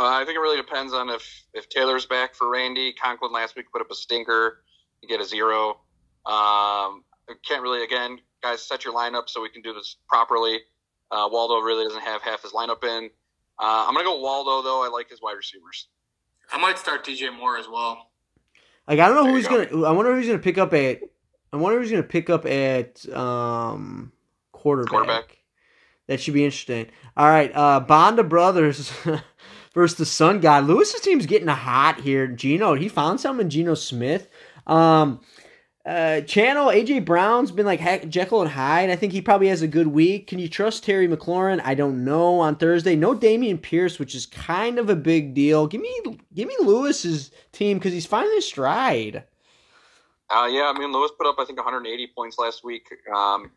Uh, I think it really depends on if, if Taylor's back for Randy. Conklin last week put up a stinker. You get a zero. Um, can't really, again, guys, set your lineup so we can do this properly. Uh, Waldo really doesn't have half his lineup in. Uh, I'm going to go Waldo, though. I like his wide receivers. I might start DJ Moore as well. Like I don't know There who you he's gonna. I wonder who's gonna pick up at. I wonder who's gonna pick up at um quarterback. Quarterback. That should be interesting. All right, uh Bonda Brothers versus the Sun God. Lewis's team's getting hot here. Geno, he found something in Geno Smith. Um, uh, Channel AJ Brown's been like heck, Jekyll and Hyde. I think he probably has a good week. Can you trust Terry McLaurin? I don't know. On Thursday, no Dameon Pierce, which is kind of a big deal. Give me, give me Lewis's team because he's finding stride. Uh, yeah, I mean, Lewis put up, I think, 180 points last week. Um,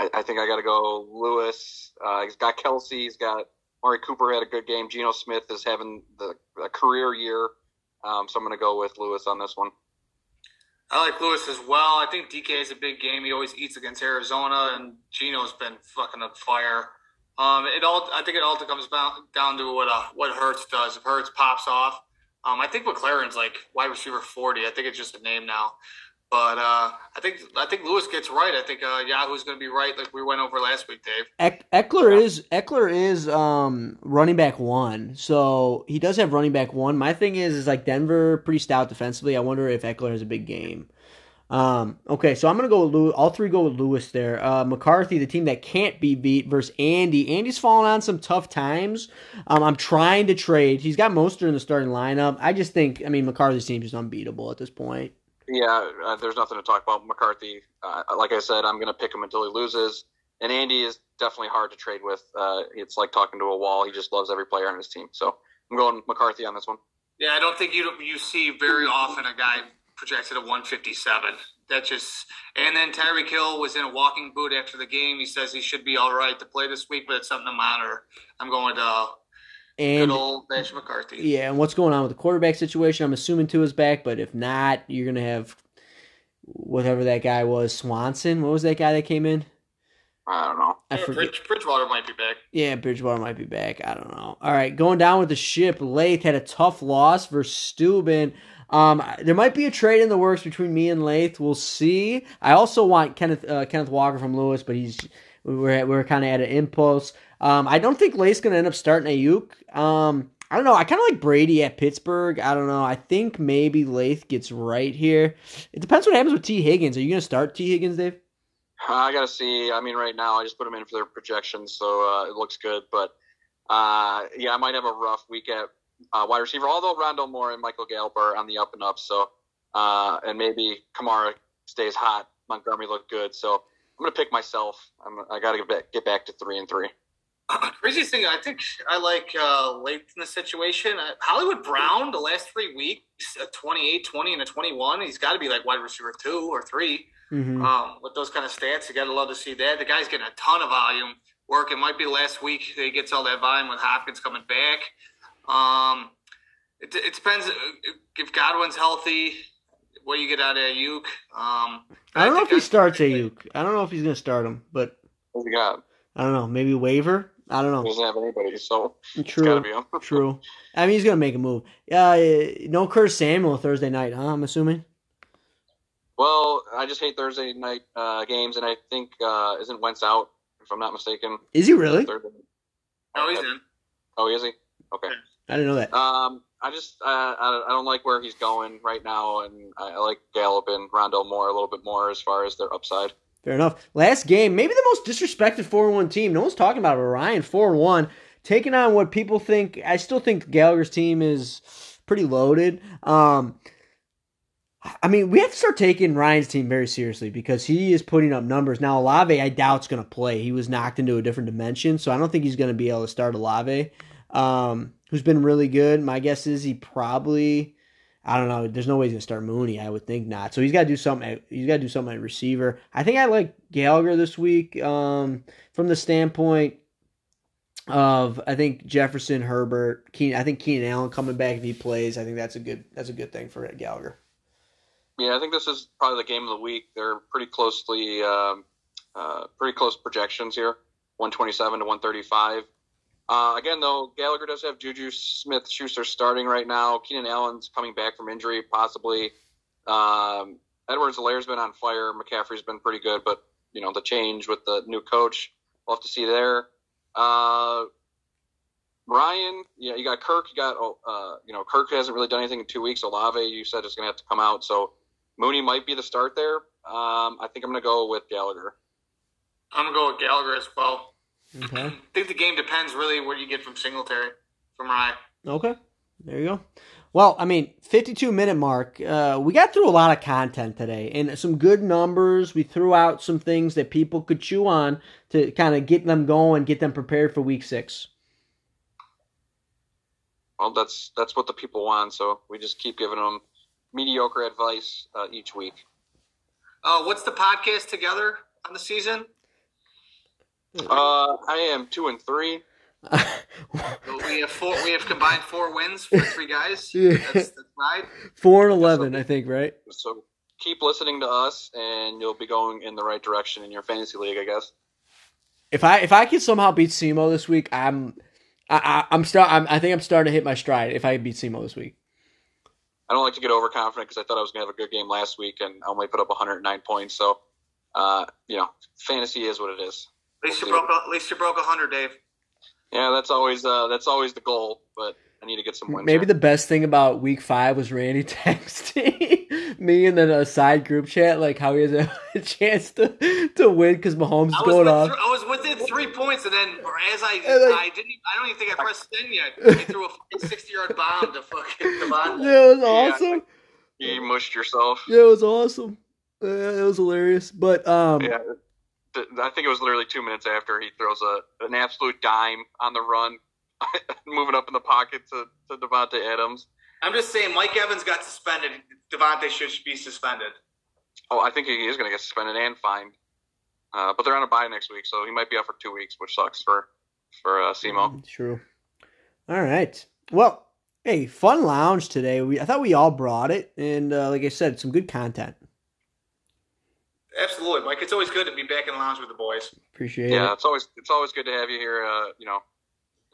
I, I think I got to go Lewis. Uh, he's got Kelce. He's got Mari Cooper had a good game. Geno Smith is having the a career year. Um, so I'm going to go with Lewis on this one. I like Lewis as well. I think DK is a big game. He always eats against Arizona, and Geno's been fucking up fire. Um, it all I think it all comes down down to what uh, what Hurts does. If Hurts pops off, um, I think McLaurin's like wide receiver forty. I think it's just a name now. But uh, I think I think Lewis gets right. I think uh, Yahoo's going to be right, like we went over last week, Dave. Eck- Ekeler is Ekeler is um running back one, so he does have running back one. My thing is, is like Denver pretty stout defensively. I wonder if Ekeler has a big game. Um, okay, so I'm gonna go with Lewis. All three go with Lewis there. Uh, McCarthy, the team that can't be beat, versus Andy. Andy's fallen on some tough times. Um, I'm trying to trade. He's got Mostert in the starting lineup. I just think, I mean, McCarthy's team is unbeatable at this point. Yeah, uh, there's nothing to talk about. McCarthy, uh, like I said, I'm going to pick him until he loses. And Andy is definitely hard to trade with. Uh, it's like talking to a wall. He just loves every player on his team. So I'm going McCarthy on this one. Yeah, I don't think you you see very often a guy projected at 157. That just and then Tyreek Hill was in a walking boot after the game. He says he should be all right to play this week, but it's something to monitor. I'm going to uh, good And old Nash McCarthy. Yeah, and what's going on with the quarterback situation? I'm assuming Tua's back, but if not, you're gonna have whatever that guy was, Swanson. What was that guy that came in? I don't know. I Yeah. Bridge, Bridgewater might be back. Yeah, Bridgewater might be back. I don't know. All right, going down with the ship. Lath had a tough loss versus Steuben. Um, there might be a trade in the works between me and Lath. We'll see. I also want Kenneth uh, Kenneth Walker from Lewis, but he's we're we're kind of at an impulse. Um, I don't think Lath's gonna end up starting Aiyuk. Um, I don't know. I kind of like Brady at Pittsburgh. I don't know. I think maybe Lath gets right here. It depends what happens with Tee Higgins. Are you gonna start Tee Higgins, Dave? I got to see. I mean, right now, I just put him in for their projections, so uh, it looks good. But uh, yeah, I might have a rough week at uh, wide receiver. Although Rondale Moore and Michael Gallup are on the up and up, so uh, and maybe Kamara stays hot. Montgomery looked good, so I'm gonna pick myself. I'm, I got to get back, get back to three and three. Craziest thing, I think I like uh, late in the situation. Uh, Hollywood Brown, the last three weeks, a 28, 20, and a 21. He's got to be like wide receiver two or three. Mm-hmm. Um, with those kind of stats, you got to love to see that. The guy's getting a ton of volume work. It might be last week that he gets all that volume with Hopkins coming back. Um, it, it depends if Godwin's healthy, what you get out of Aiyuk. Um, I don't know if he I- starts Aiyuk. I don't know if he's gonna start him, but What we got? I don't know. Maybe waiver. I don't know. He doesn't have anybody, so it's got to True. be him. True. I mean, he's gonna make a move. Uh, no Curtis Samuel Thursday night, huh? I'm assuming. Well, I just hate Thursday night uh, games, and I think uh, isn't Wentz out, if I'm not mistaken. Is he really? Thursday. No, he's in. Oh, is he? Okay. I didn't know that. Um, I just uh, I, I don't like where he's going right now, and I, I like Gallup and Rondale Moore a little bit more as far as their upside. Fair enough. Last game, maybe the most disrespected 4 1 team. No one's talking about it. Ryan 4 1, taking on what people think. I still think Gallagher's team is pretty loaded. Um, I mean, we have to start taking Ryan's team very seriously because he is putting up numbers. Now, Olave, I doubt, is going to play. He was knocked into a different dimension, so I don't think he's going to be able to start Olave, um, who's been really good. My guess is he probably I don't know. There's no way he's gonna start Mooney. I would think not. So he's got to do something. He's got to do something at receiver. I think I like Gallagher this week um, from the standpoint of I think Jefferson, Herbert, Keenan. I think Keenan Allen coming back if he plays. I think that's a good that's a good thing for Gallagher. Yeah, I think this is probably the game of the week. They're pretty closely, um, uh, pretty close projections here, 127 to 135. Uh, again, though, Gallagher does have Juju Smith Schuster starting right now. Keenan Allen's coming back from injury, possibly. Um, Edwards Helaire's been on fire. McCaffrey's been pretty good, but, you know, the change with the new coach, we'll have to see there. Uh, Ryan, yeah, you got Kirk. You got, oh, uh, you know, Kirk hasn't really done anything in two weeks. Olave, you said, is going to have to come out. So Mooney might be the start there. Um, I think I'm going to go with Gallagher. I'm gonna go with Gallagher as well. Okay. I think the game depends really what you get from Singletary, from Ryan. Okay. There you go. Well, I mean, 52 minute mark. Uh, we got through a lot of content today and some good numbers. We threw out some things that people could chew on to kind of get them going, get them prepared for week six. Well, that's that's what the people want. So we just keep giving them mediocre advice uh, each week. Uh, what's the podcast together on the season? Uh, I am two and three. we have four. We have combined four wins for three guys. Yeah. That's, that's right. Four and 11, I think, right? So keep listening to us, and you'll be going in the right direction in your fantasy league, I guess. If I if I can somehow beat Simo this week, I'm I, I, I'm start. I'm, I think I'm starting to hit my stride. If I beat Simo this week, I don't like to get overconfident because I thought I was going to have a good game last week, and I only put up 109 points. So, uh, you know, fantasy is what it is. At least you We'll broke. a- At least you broke hundred, Dave. Yeah, that's always uh, that's always the goal, but I need to get some wins. maybe here. the best thing about week five was Randy texting me in the uh, side group chat like how he has a, a chance to to win because Mahomes is I going with, off. I was within three points, and then as I, And, like- I didn't. I don't even think I pressed send yet. He threw a sixty-yard bomb to fucking Davante. Yeah, it was Yeah. awesome. you mushed yourself. Yeah, it was awesome. Uh, it was hilarious. But um, Yeah, th- I think it was literally two minutes after he throws a an absolute dime on the run, moving up in the pocket to to Davante Adams. I'm just saying, Mike Evans got suspended. Davante should be suspended. Oh, I think he is going to get suspended and fined. Uh, but they're on a bye next week, so he might be out for two weeks, which sucks for for uh, Simo. True. All right. Well, hey, fun lounge today. We I thought we all brought it, and uh, like I said, some good content. Absolutely, Mike. It's always good to be back in the lounge with the boys. Appreciate Yeah, it. Yeah, it's always it's always good to have you here. Uh, you know.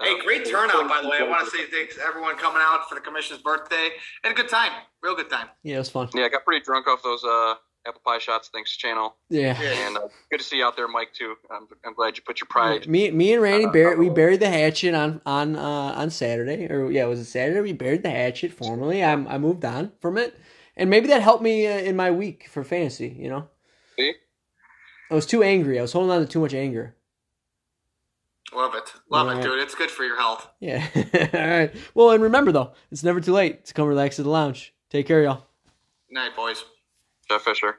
Hey, uh, great turnout, by the way. I want to say thanks to everyone coming out for the commissioner's birthday. and a good time. Real good time. Yeah, it was fun. Yeah, I got pretty drunk off those uh, apple pie shots. Thanks, channel. Yeah. And uh, good to see you out there, Mike. Too. I'm, I'm glad you put your pride. Me, me and Randy Uh, buried, we uh, buried the hatchet on on uh, on Saturday, or yeah, was it Saturday? We buried the hatchet formally. I I moved on from it, and maybe that helped me uh, in my week for fantasy. You know, See? I was too angry. I was holding on to too much anger. Love it. Love Yeah. it, dude. It's good for your health. Yeah. All right. Well, and remember though, it's never too late to come relax at the lounge. Take care, y'all. Night, boys. Jeff Fisher.